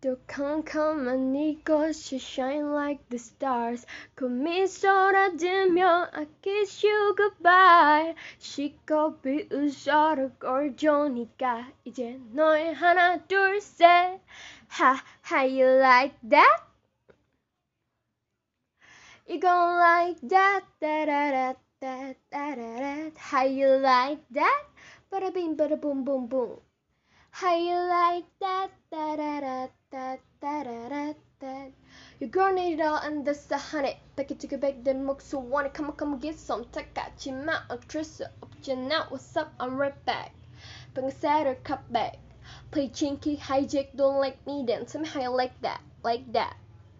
또 캄캄한 이곳이 shine like the stars 꿈이 쏟아지며 I kiss you goodbye 시겁이 웃어도 꼴 좋으니까 이제 너의 하나 둘셋 Ha, how you like that? You gon' like that, da da da da da da da. How you like that? Bada bing, bada boom, boom, boom. How you like that, da da da Your girl need it all and that's the honey Back it, to it back, then mug so want it Come on, come on, get some. Takachi, my actress Up to now, what's up, I'm right back. Bang a cut back. Play chinky, hijack, don't like me then Somehow I like that, like that.